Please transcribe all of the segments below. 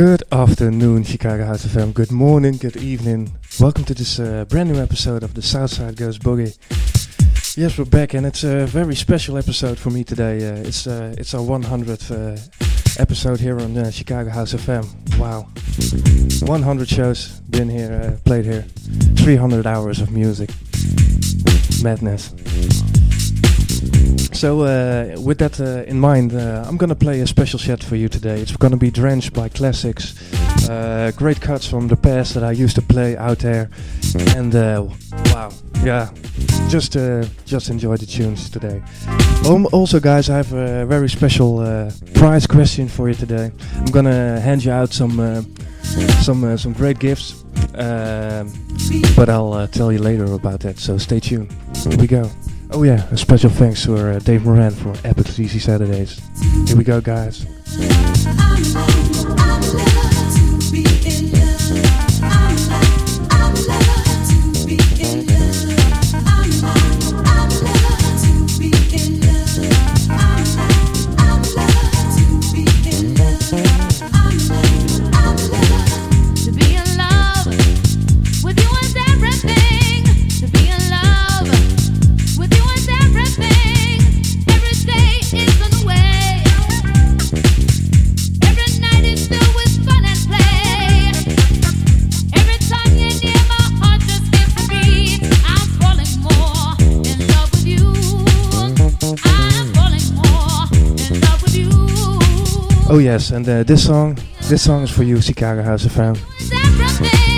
Good afternoon, Chicago House FM. Good morning, good evening. Welcome to this uh, brand new episode of the Southside Goes Boogie. Yes, we're back, and it's a very special episode for me today. Uh, it's uh, it's our 100th uh, episode here on uh, Chicago House FM. Wow, 100 shows been here, uh, played here, 300 hours of music, madness. So, uh, with that uh, in mind, uh, I'm gonna play a special set for you today. It's gonna be drenched by classics, uh, great cuts from the past that I used to play out there, and uh, wow, yeah, just uh, just enjoy the tunes today. Um, also, guys, I have a very special prize question for you today. I'm gonna hand you out some some some great gifts, but I'll tell you later about that. So stay tuned. Here we go. Oh yeah, a special thanks to uh, Dave Moran for Epic Easy Saturdays. Here we go, guys. Oh yes, and uh, this song, this song is for you, Chicago House FM. It's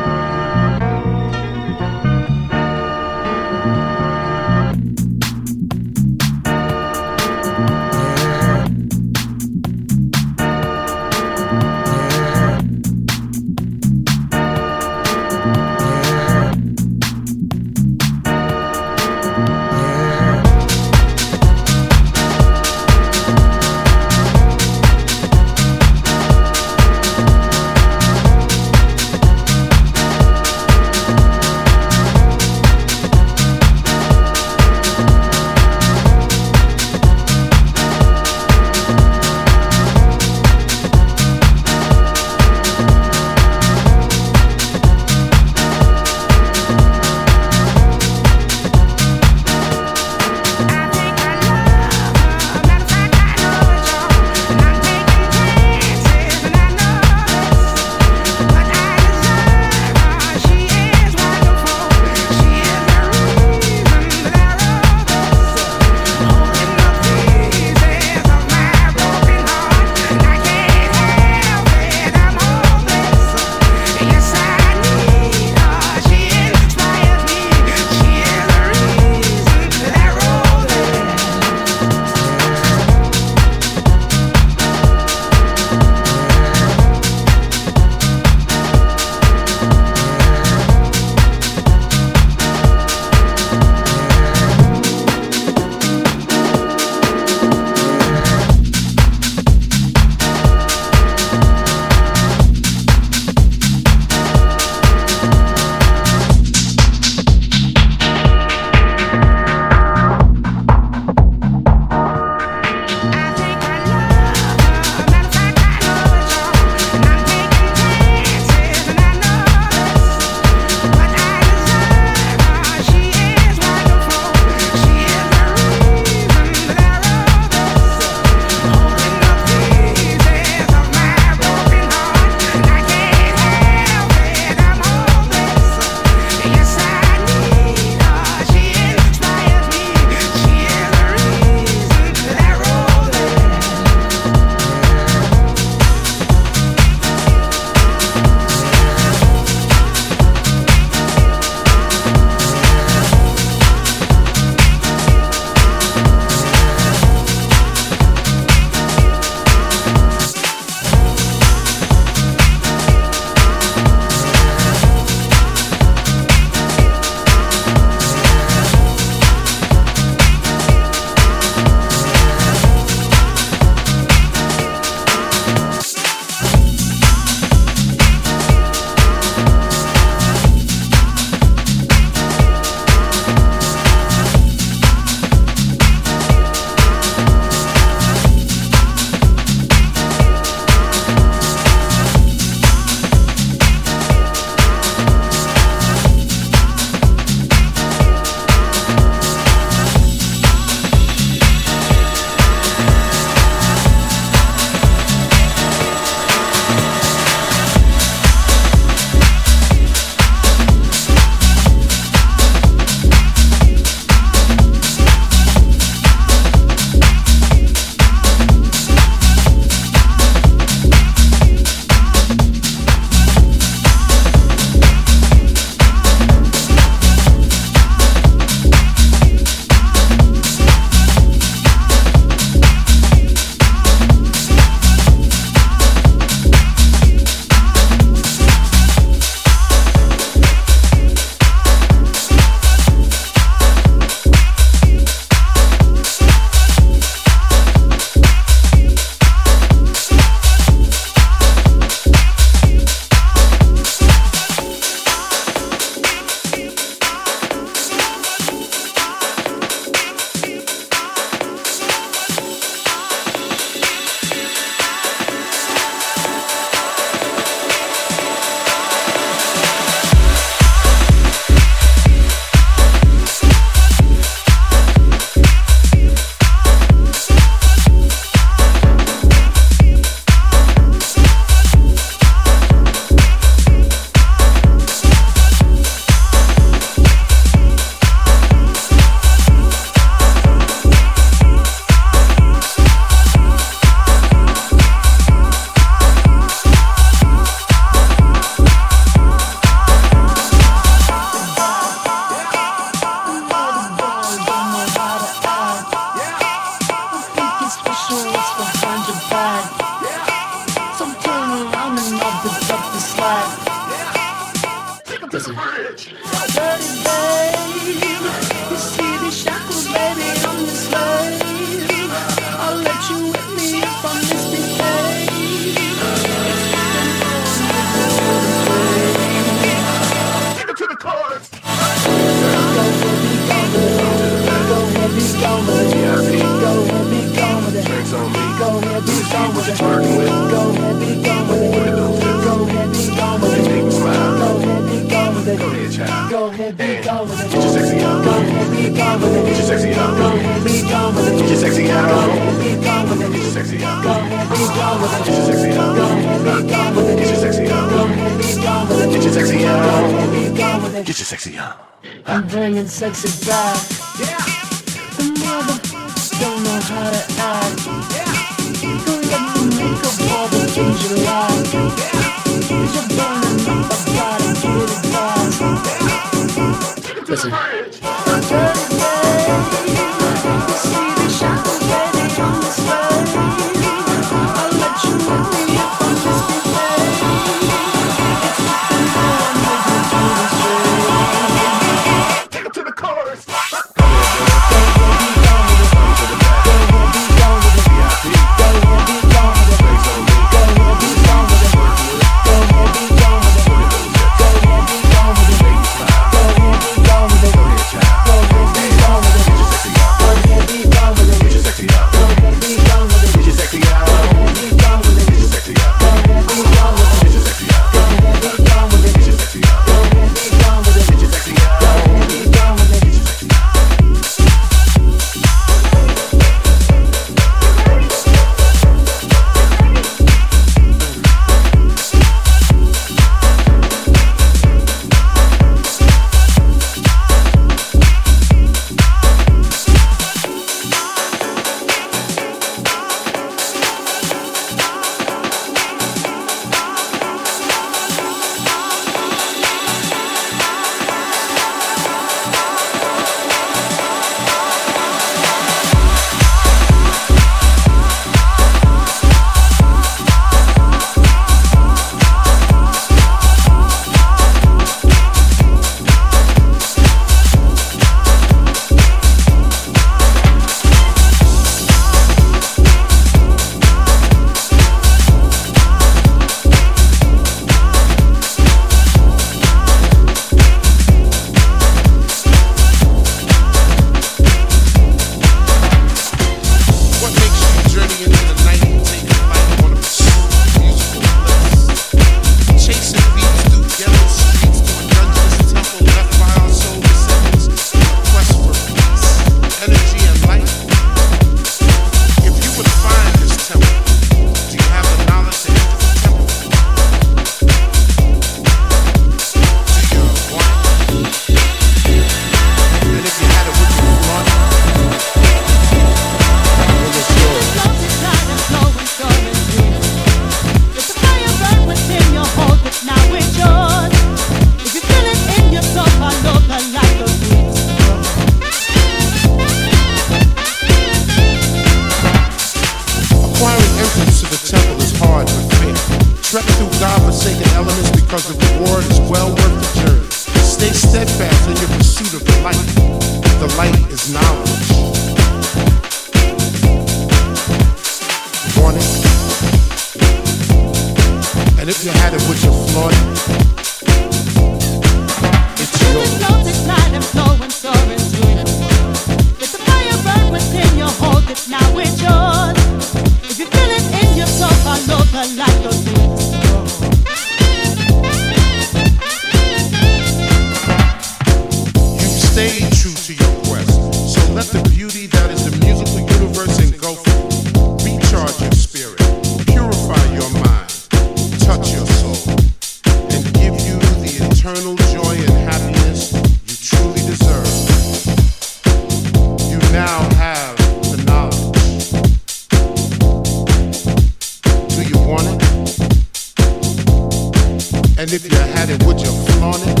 And if you had it, would you flaunt it?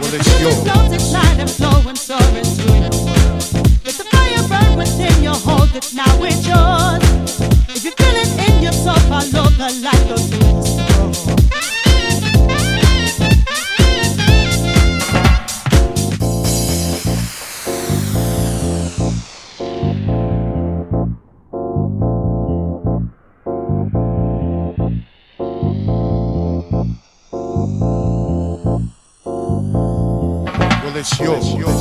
Well, it's yours. Slow decline and flow and soar into the world. Let the fire burn within your hold that now, it's yours. If you feel it in your soul, follow the light, of through the. Well,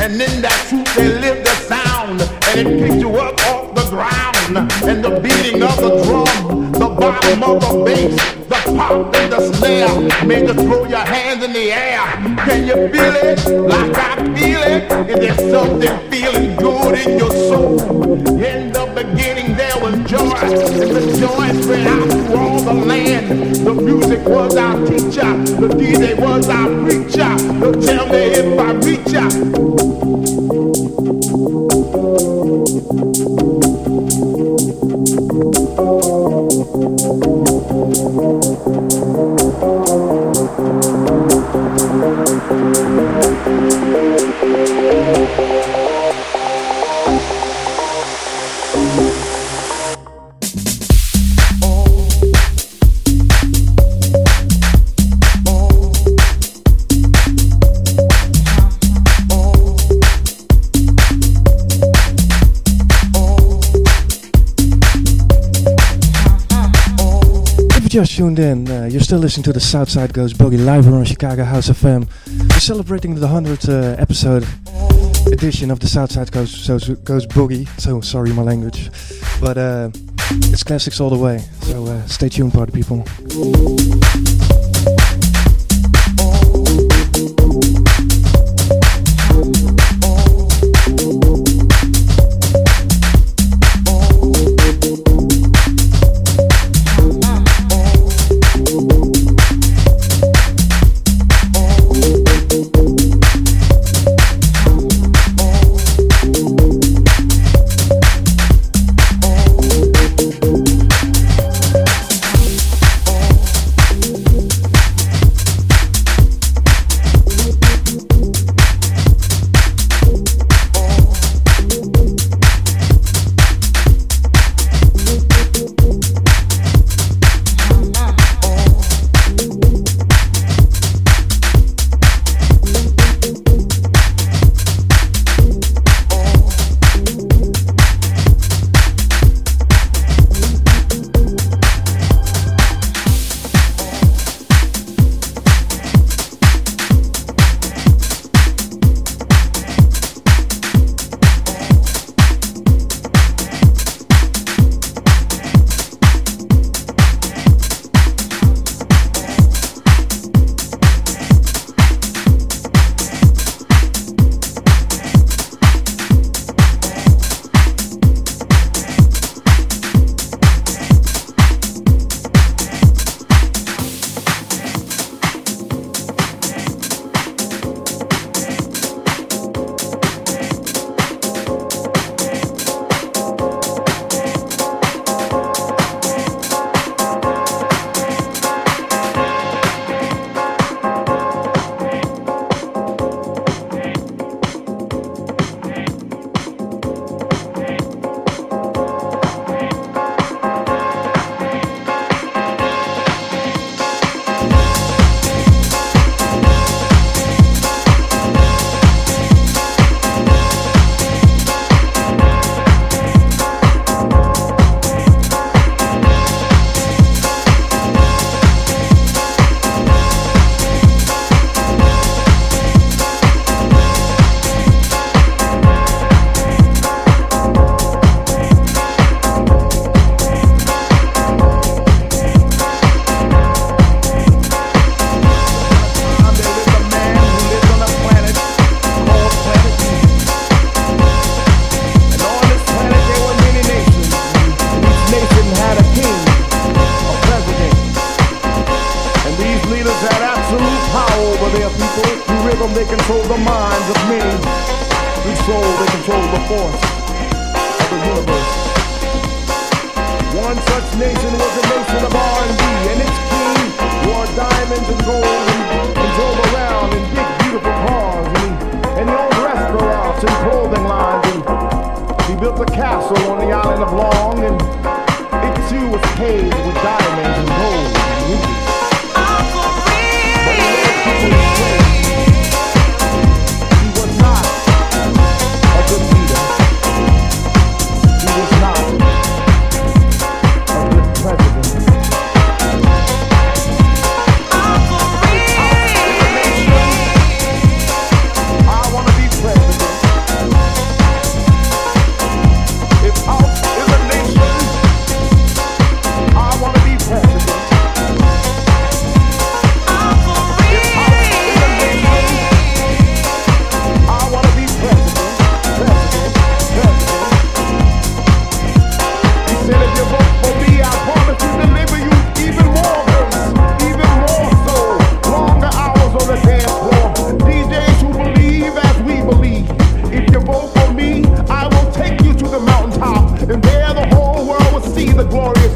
and in that truth they lived a sound, and it picked you up off the ground. And the beating of the drum, the bottom of the bass, the pop and the snare made you throw your hands in the air. Can you feel it like I feel it? Is there something feeling good in your soul? In the beginning there was joy, and the joy spread out through all the land. The music was our teacher, the DJ was our preacher. So tell me if I reach ya. Still listening to the Southside Goes Boogie live here on Chicago House FM. We're celebrating the 100th uh, episode edition of the Southside Goes, so, Goes Boogie. So sorry my language, but uh, it's classics all the way. So uh, stay tuned, party people.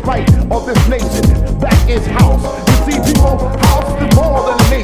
Right of this nation. back That is house. You see, people, house is more than a nation.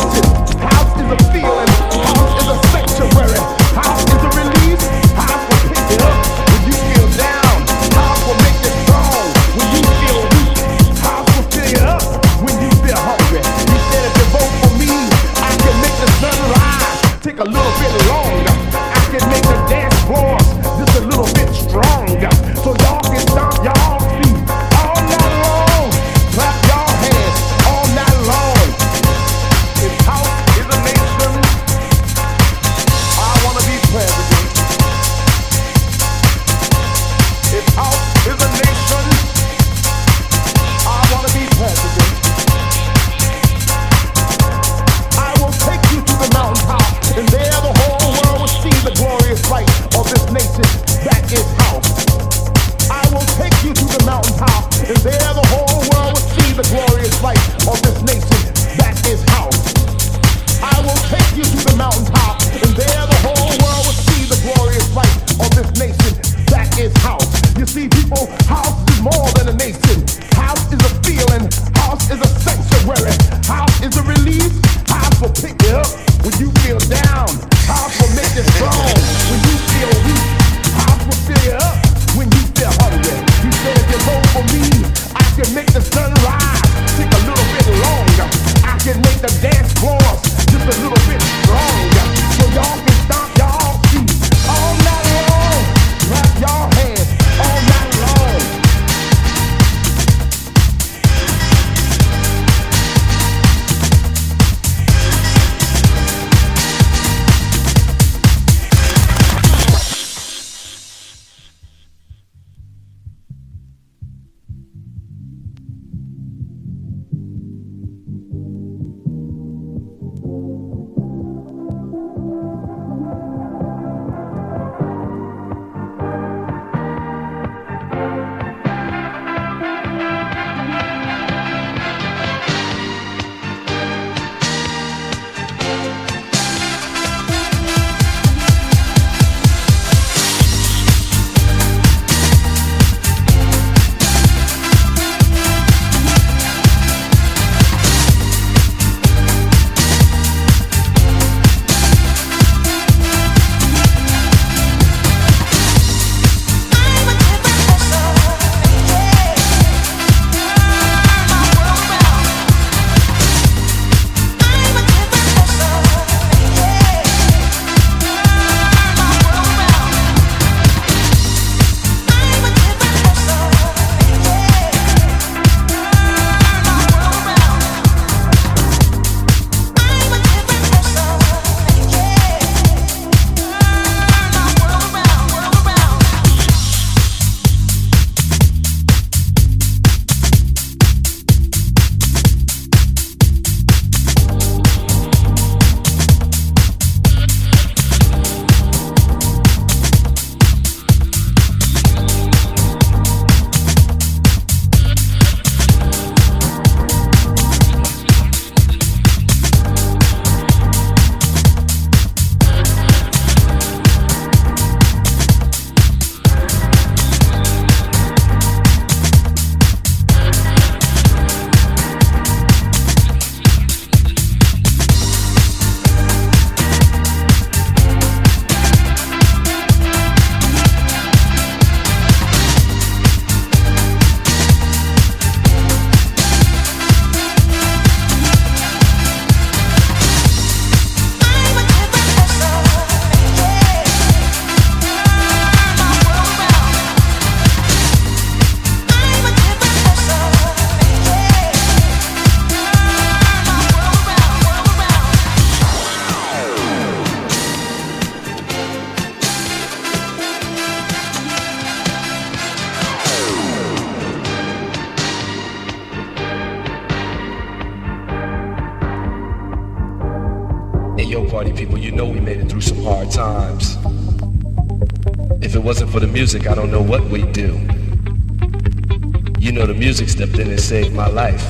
Saved my life.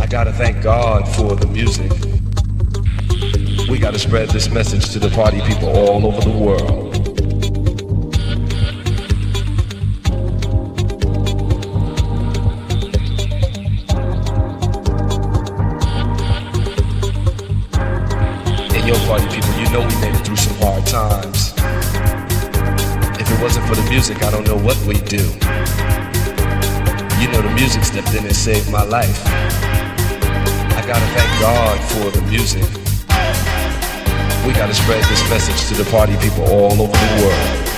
I gotta thank God for the music. We gotta spread this message to the party people all over the world. Life. I gotta thank God for the music. We gotta spread this message to the party people all over the world.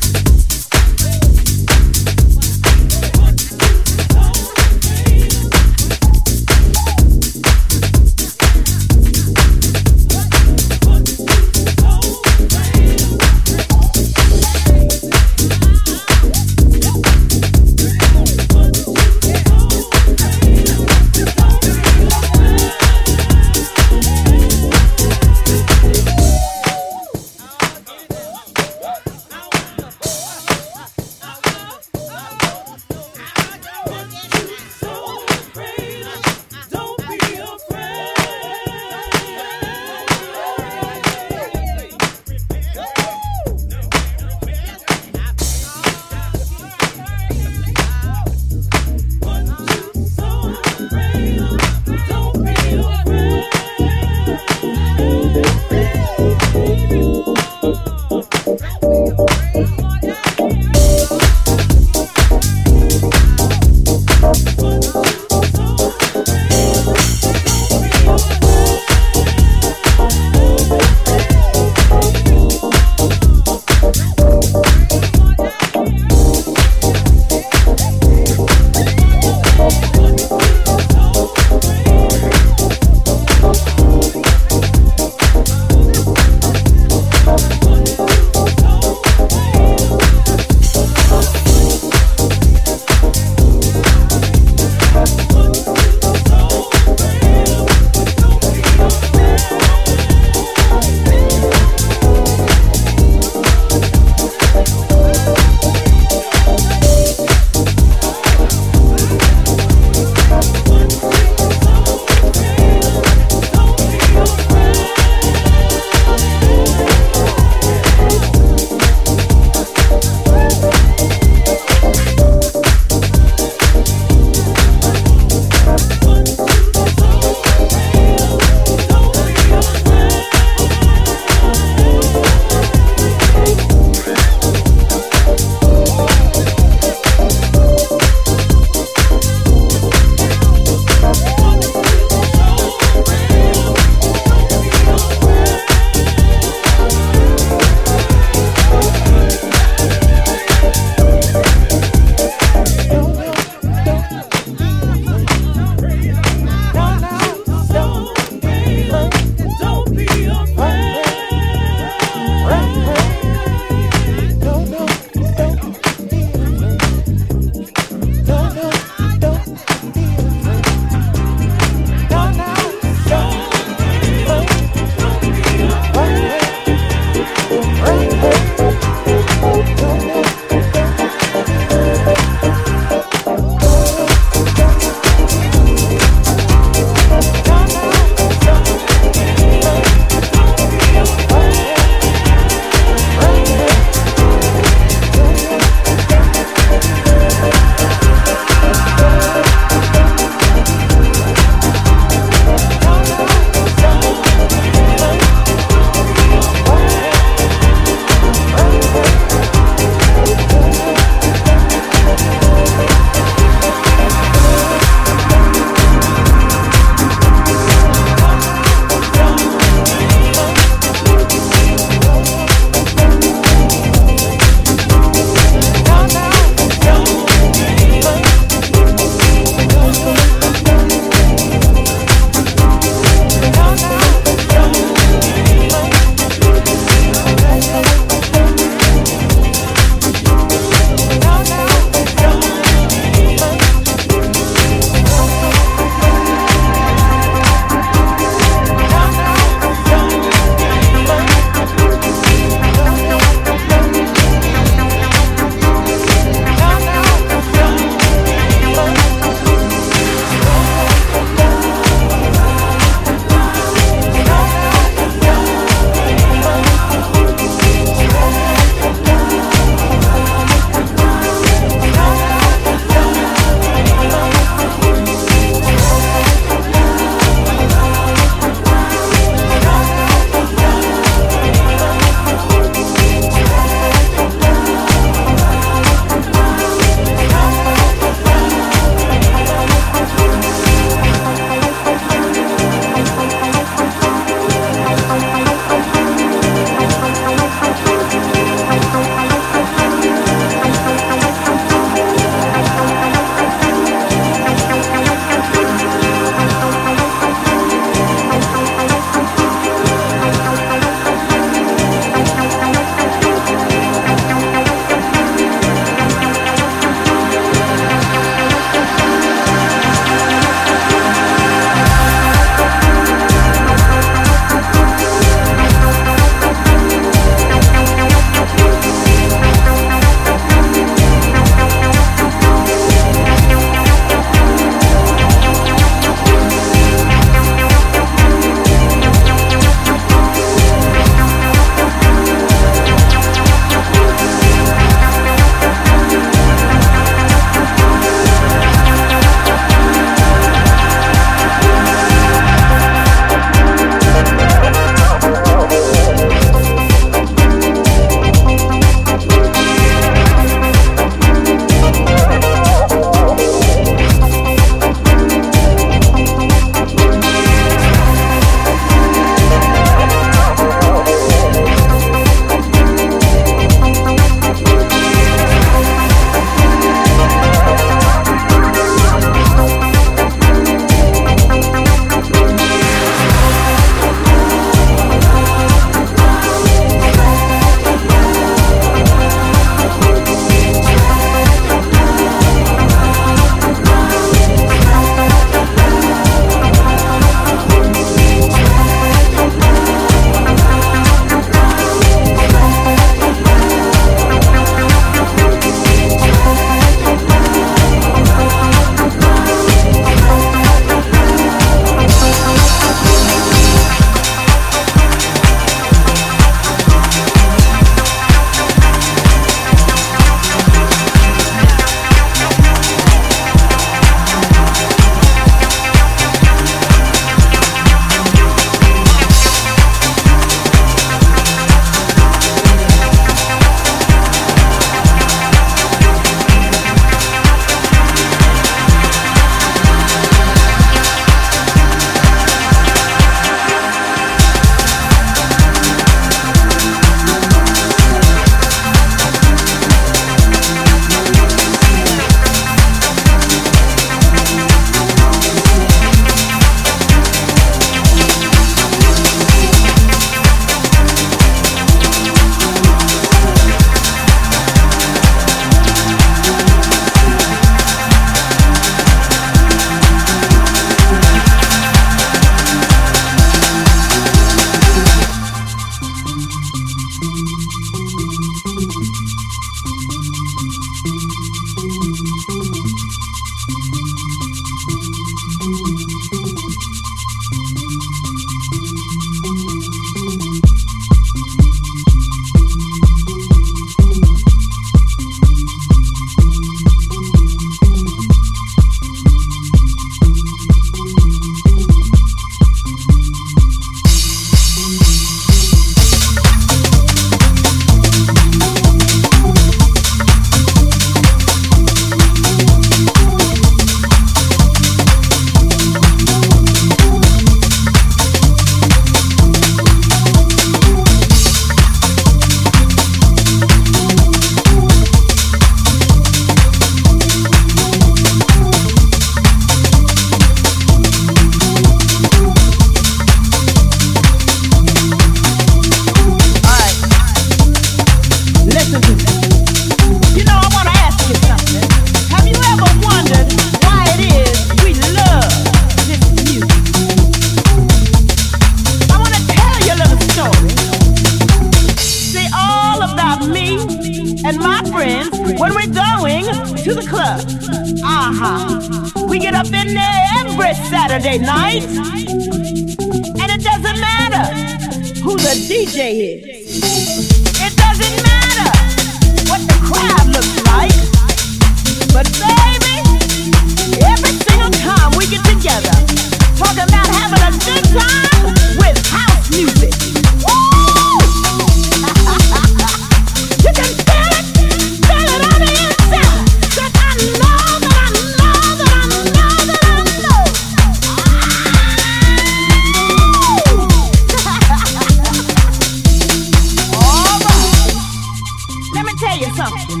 Tell you something.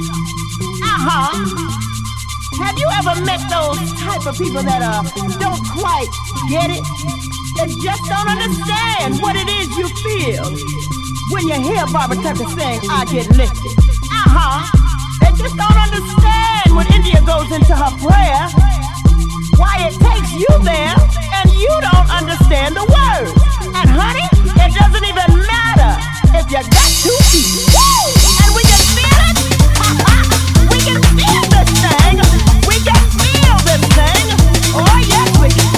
Uh-huh. Have you ever met those type of people that uh don't quite get it? That just don't understand what it is you feel when you hear Barbara Tucker saying, I get lifted. Uh-huh. They just don't understand when India goes into her prayer, why it takes you there and you don't understand the words. And honey, it doesn't even matter if you got two feet. Woo! This thing. We can feel this thing. Oh yes, we can.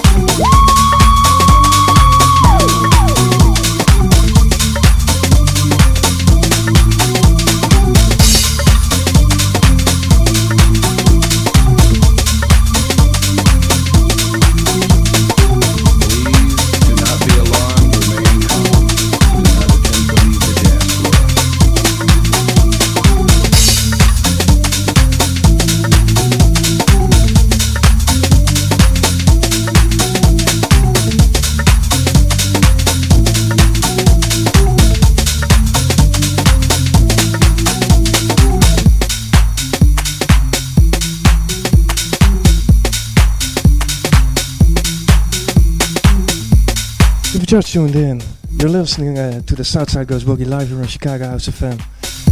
Just tuned in, you're listening uh, to the Southside Goes Boogie live here on Chicago House FM.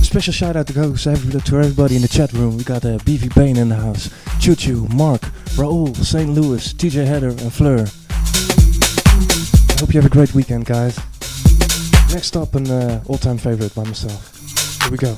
Special shout out to goes to everybody in the chat room. We got uh, BV Bain in the house, Choo Choo, Mark, Raul, St. Louis, TJ Heather, and Fleur. I hope you have a great weekend, guys. Next up, an uh, all-time favorite by myself. Here we go.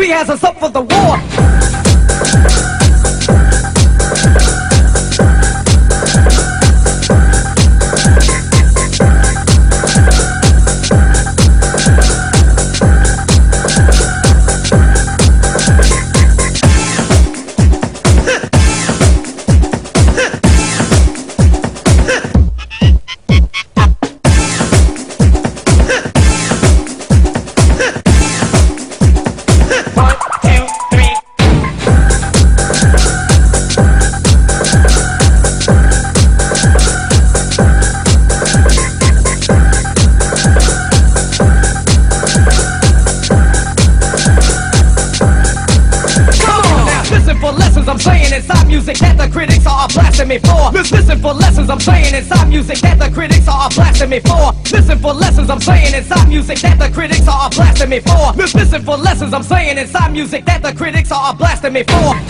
country has a soul. lessons I'm saying inside music that the critics are blasting me for.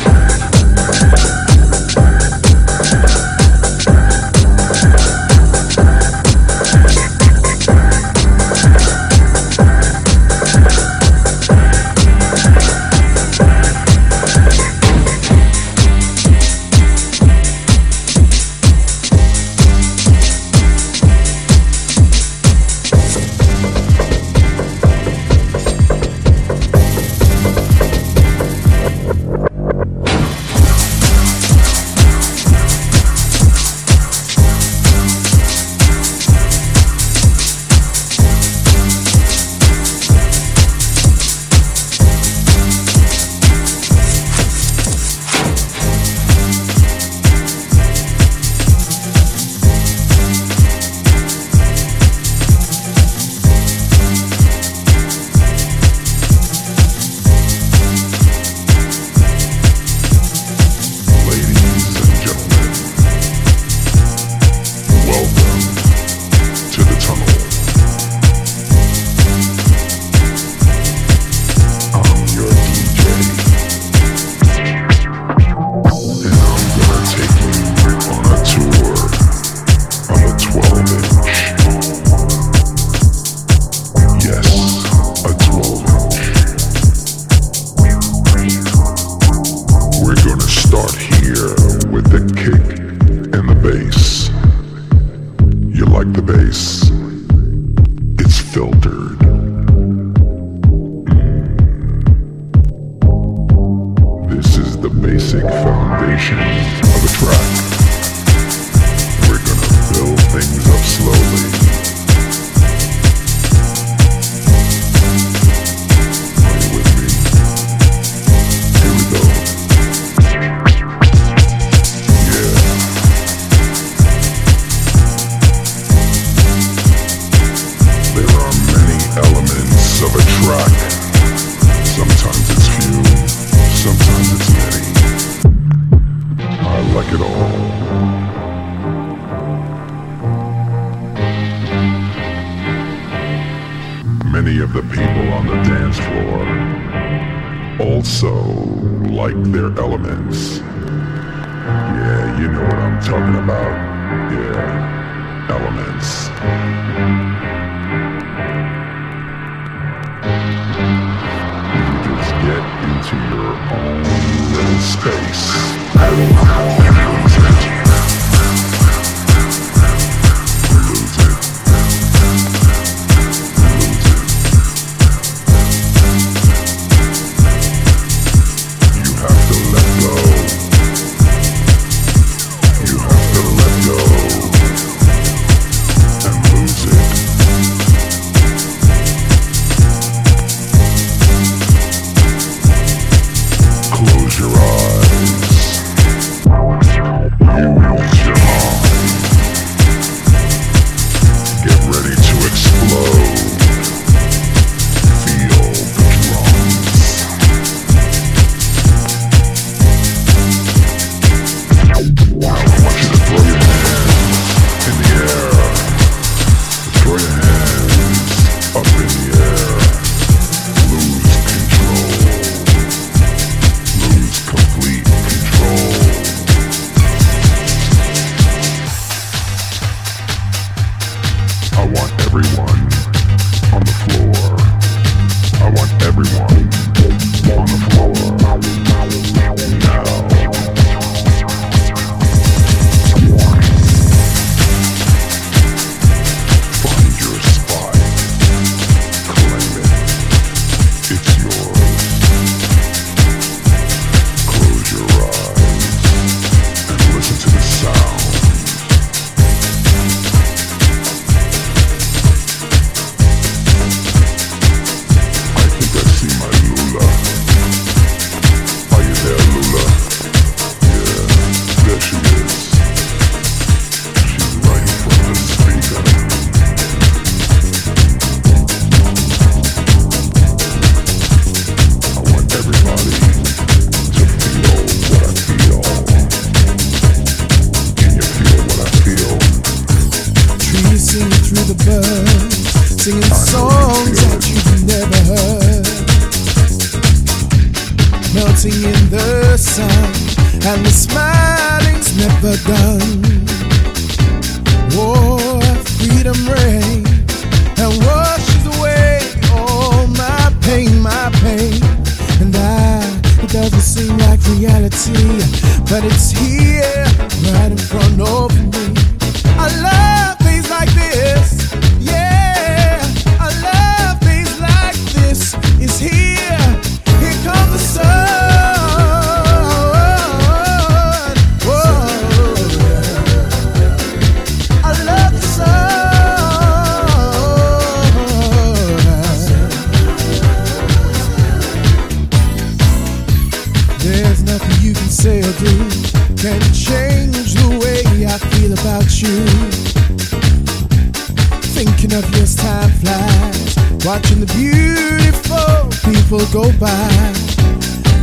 watching the beautiful people go by.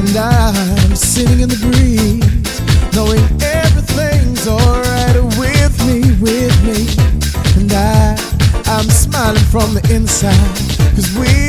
And I'm sitting in the breeze, knowing everything's alright with me, with me. And I, I'm smiling from the inside, cause we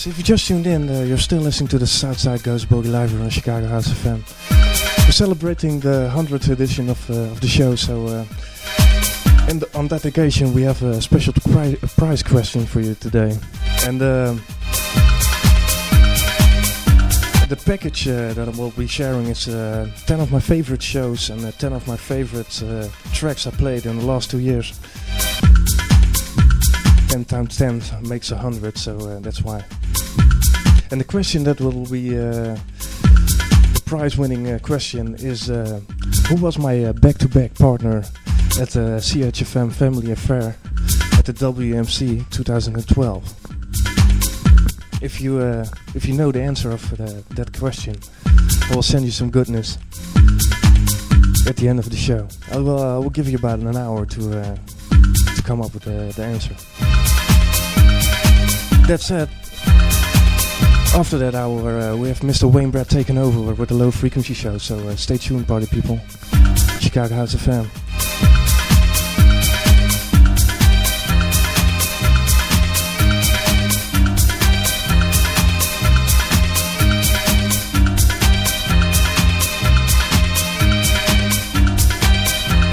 guys, if you just tuned in, uh, you're still listening to the Southside Goes Boogie live on Chicago House FM. We're celebrating the 100th edition of, uh, of the show, so uh, and on that occasion we have a special pri- prize question for you today. And um the package uh, that I will be sharing is uh, 10 of my favorite shows and uh, 10 of my favorite uh, tracks I played in the last two years. 10 times 10 makes 100, so uh, that's why. And the question that will be uh, the prize winning uh, question is uh, Who was my back to back partner at the CHFM Family Affair at the WMC 2012? If you uh, if you know the answer of uh, that question, I will send you some goodness at the end of the show. I will I will give you about an hour to to come up with the, the answer. That said, after that hour uh, we have Mr. Wayne Brad taking over with the low frequency show. So uh, stay tuned, party people. Chicago House FM.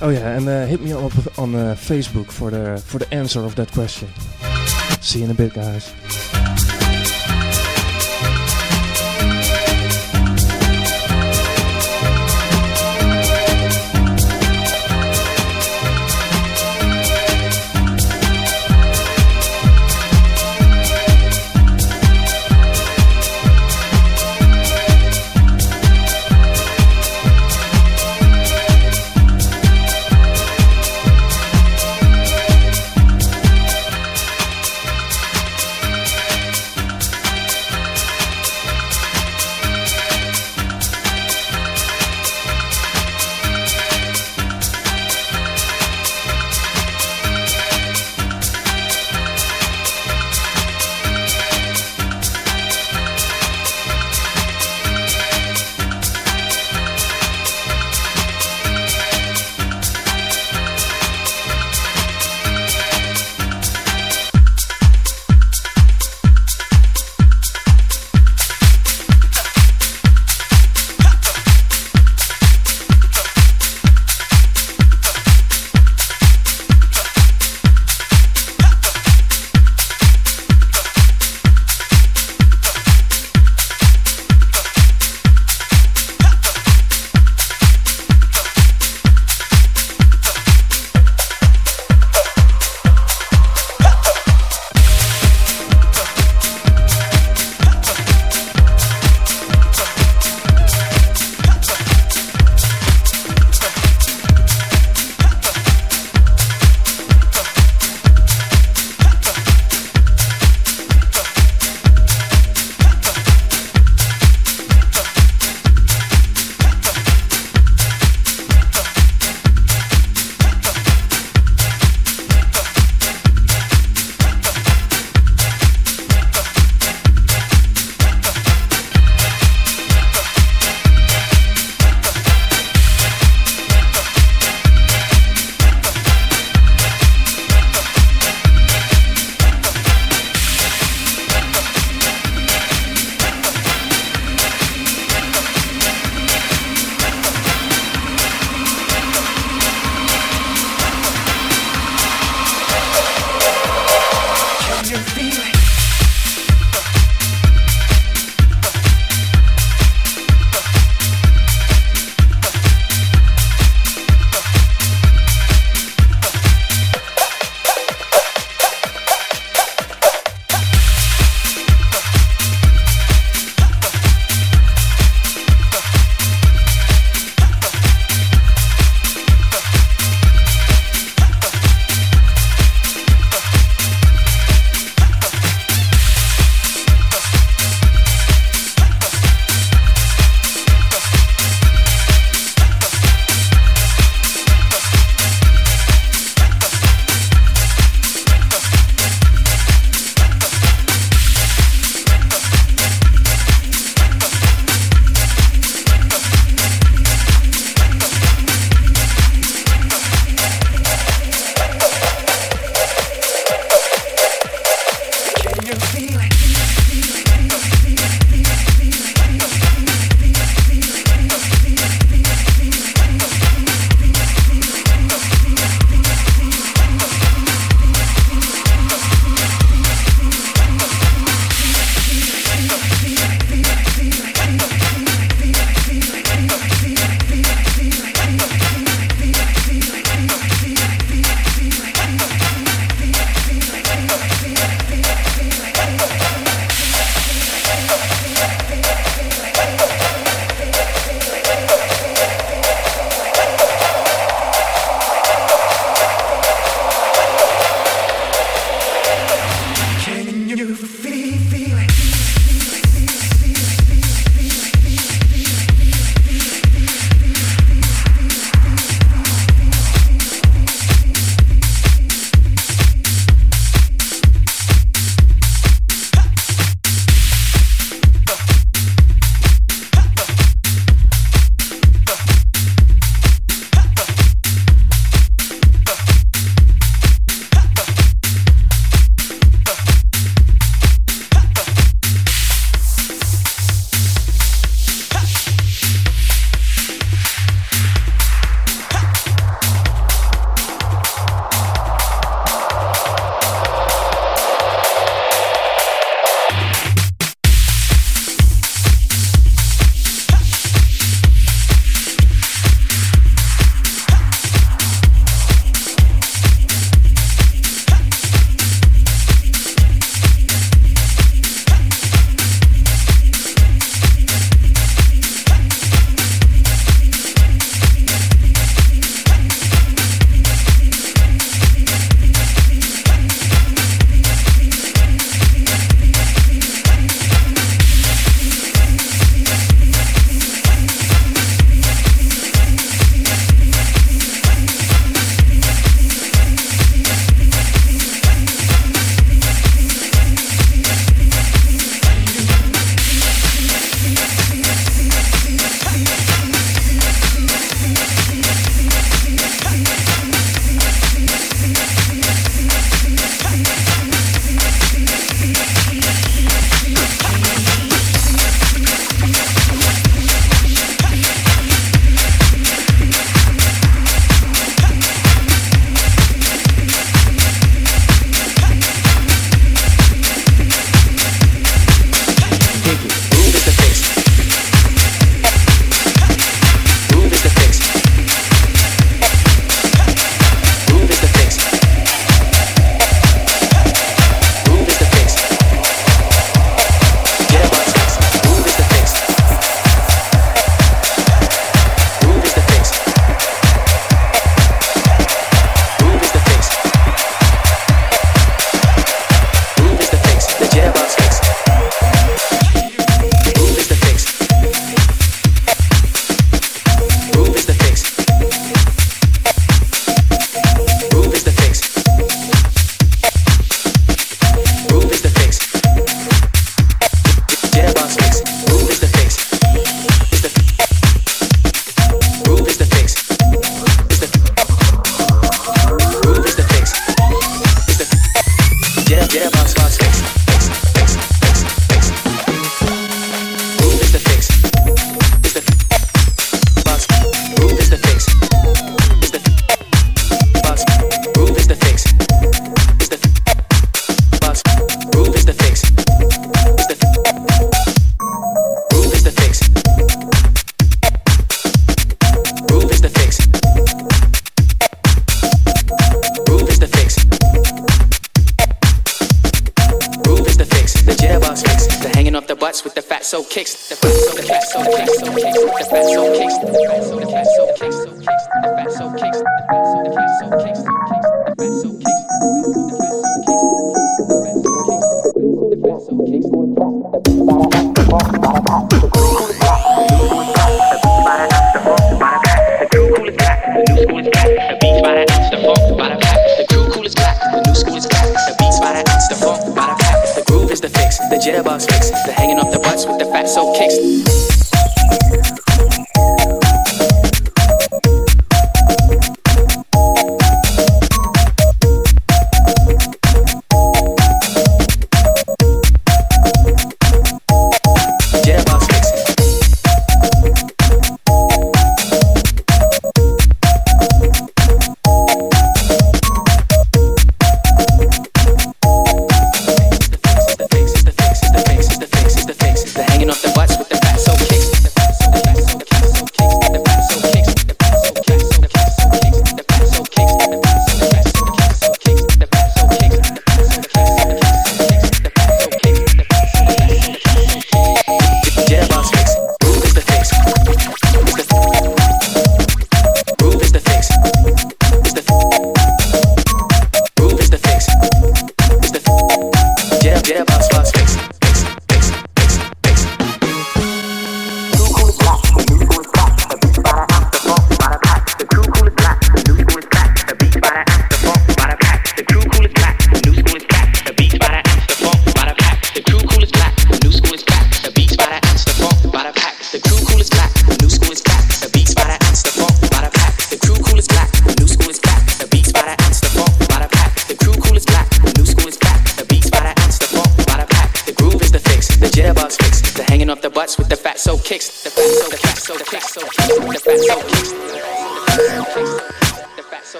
Oh yeah, and uh, hit me up on uh, Facebook for the for the answer of that question. See you in a bit, guys.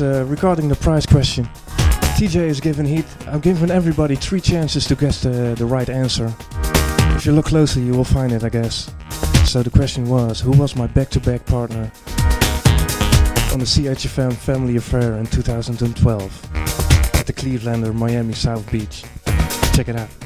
uh, regarding the prize question. TJ is giving heat. I'm giving everybody three chances to guess the, the right answer. If you look closely, you will find it, I guess. So the question was, who was my back-to-back partner on the CHFM Family Affair in 2012 at the Clevelander Miami South Beach? Check it out.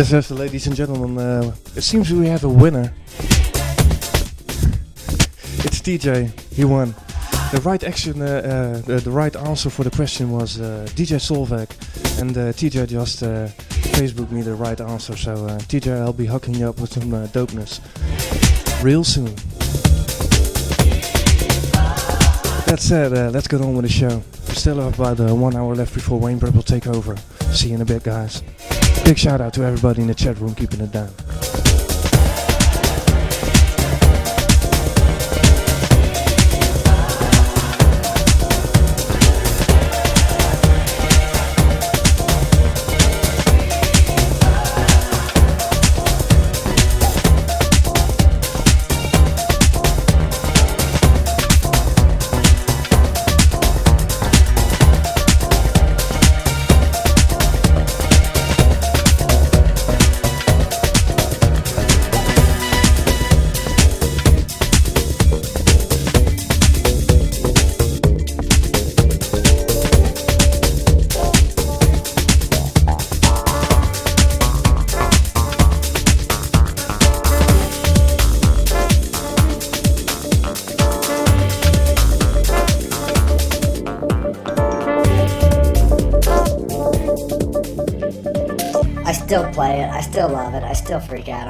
Yes, yes, ladies and gentlemen, uh, it seems we have a winner. it's TJ. He won. The right action, uh, uh, the, right answer for the question was uh, DJ Solveig, and uh, TJ just uh, Facebook me the right answer. So TJ, I'll be hooking you up with some dopeness real soon. That said, let's get on with the show. We still have about one hour left before Wayne Brett will take over. See you in a bit, guys. Big shout out to everybody in the chat room keeping it down. Freak out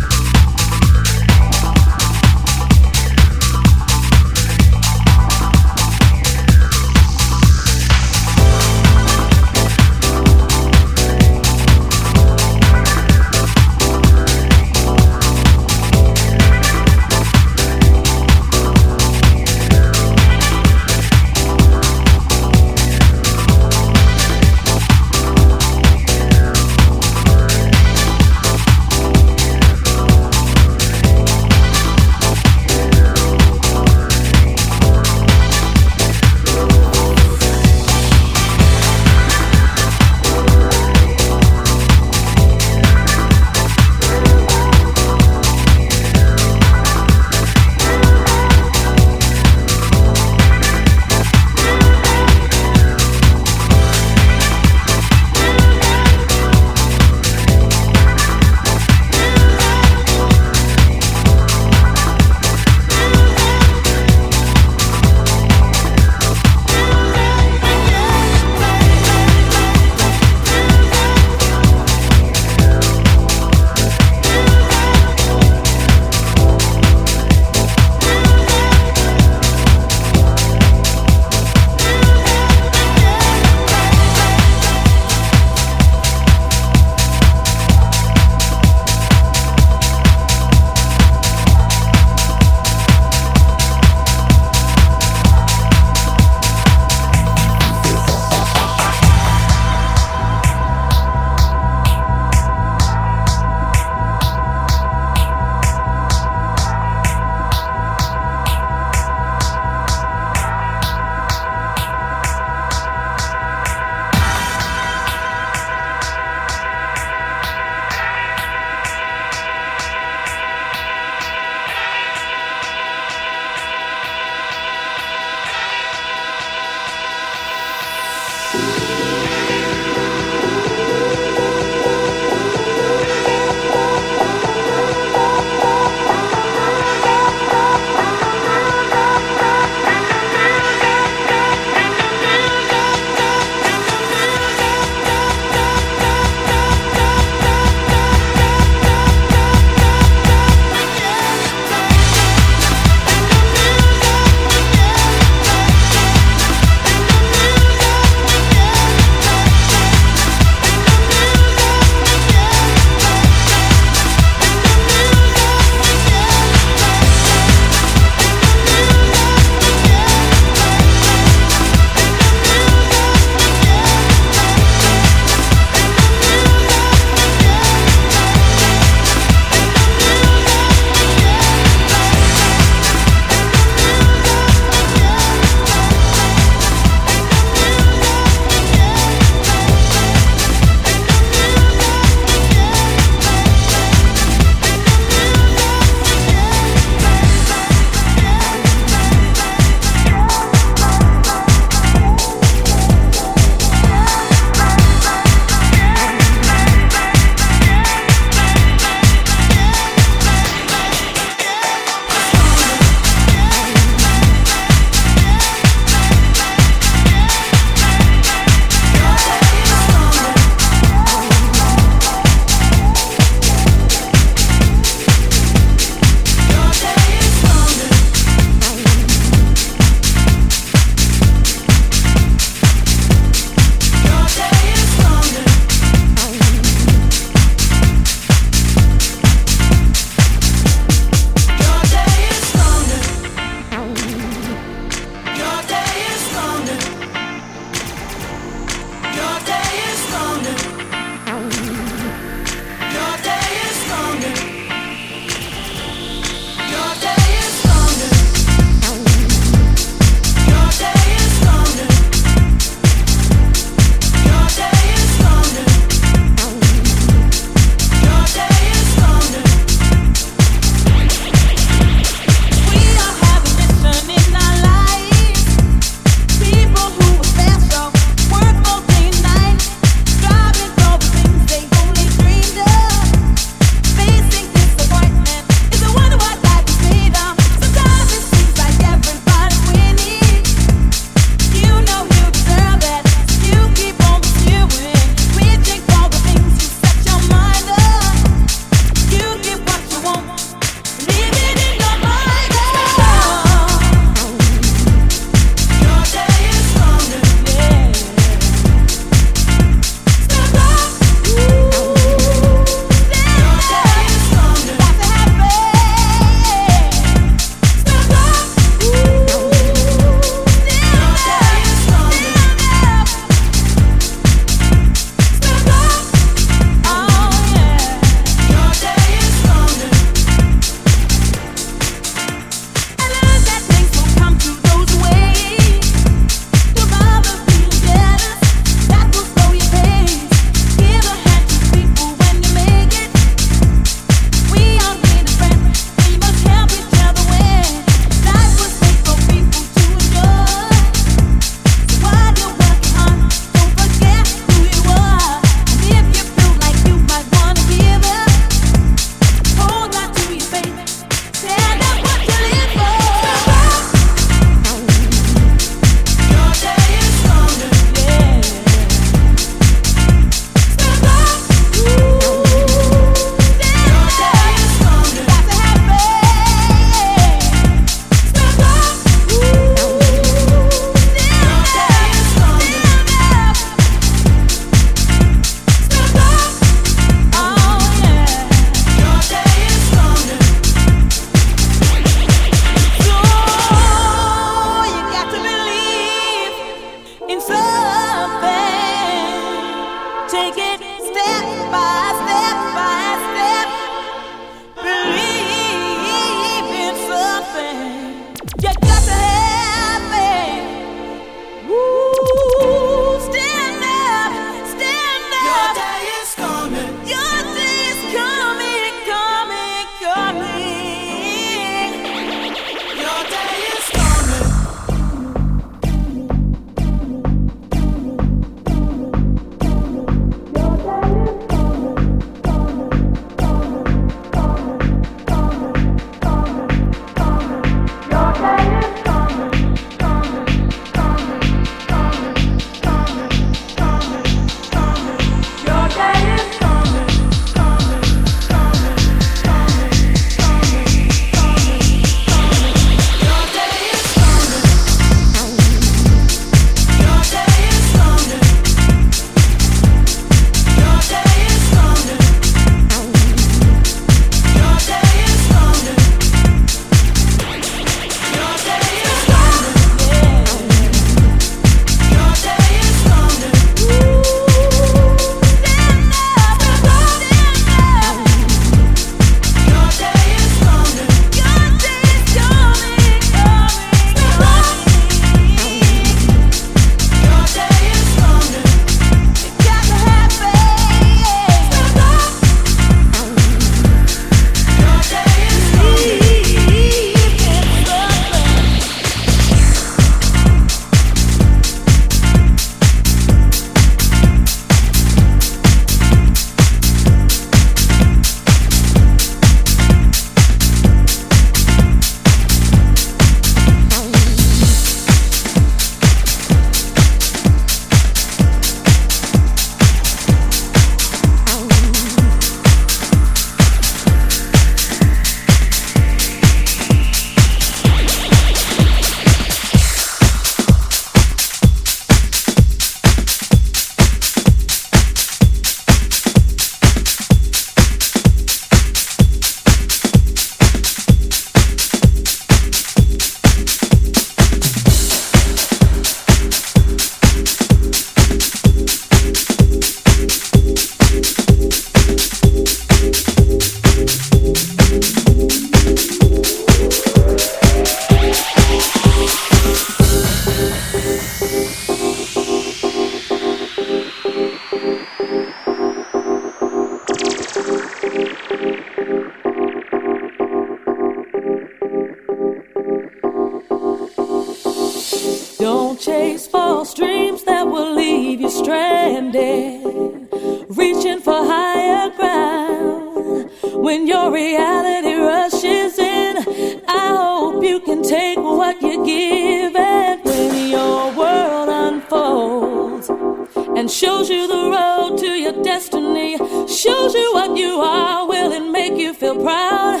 destiny shows you what you are, will it make you feel proud?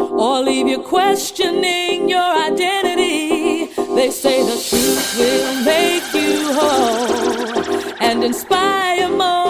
Or leave you questioning your identity? They say the truth will make you whole and inspire more.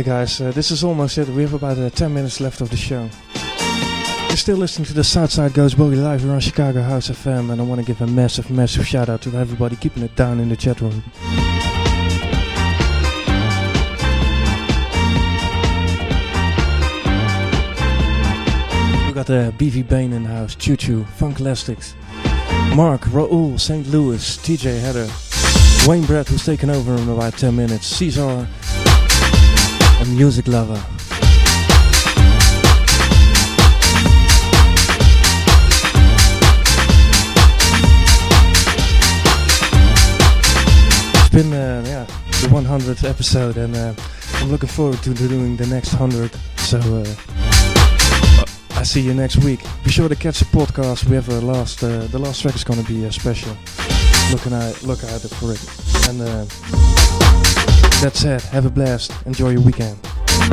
Okay, guys, uh, this is almost it. We have about uh, 10 minutes left of the show. You're still listening to the Southside Goes Boogie live here on Chicago House FM, and I want to give a massive, massive shout out to everybody keeping it down in the chat room. We got uh, BV Bain in the house, Choo Choo, Funkelastics, Mark, Raoul, St. Louis, TJ Heather, Wayne Brett, who's taking over in about 10 minutes, Caesar, a music lover. It's been uh, yeah the 100th episode, and uh, I'm looking forward to doing the next 100. So uh, I see you next week. Be sure to catch the podcast. We have a last uh, the last track is gonna be uh, special. Looking at look out for it. And uh, that said, have a blast. Enjoy your weekend.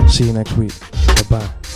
See you next week. Bye bye.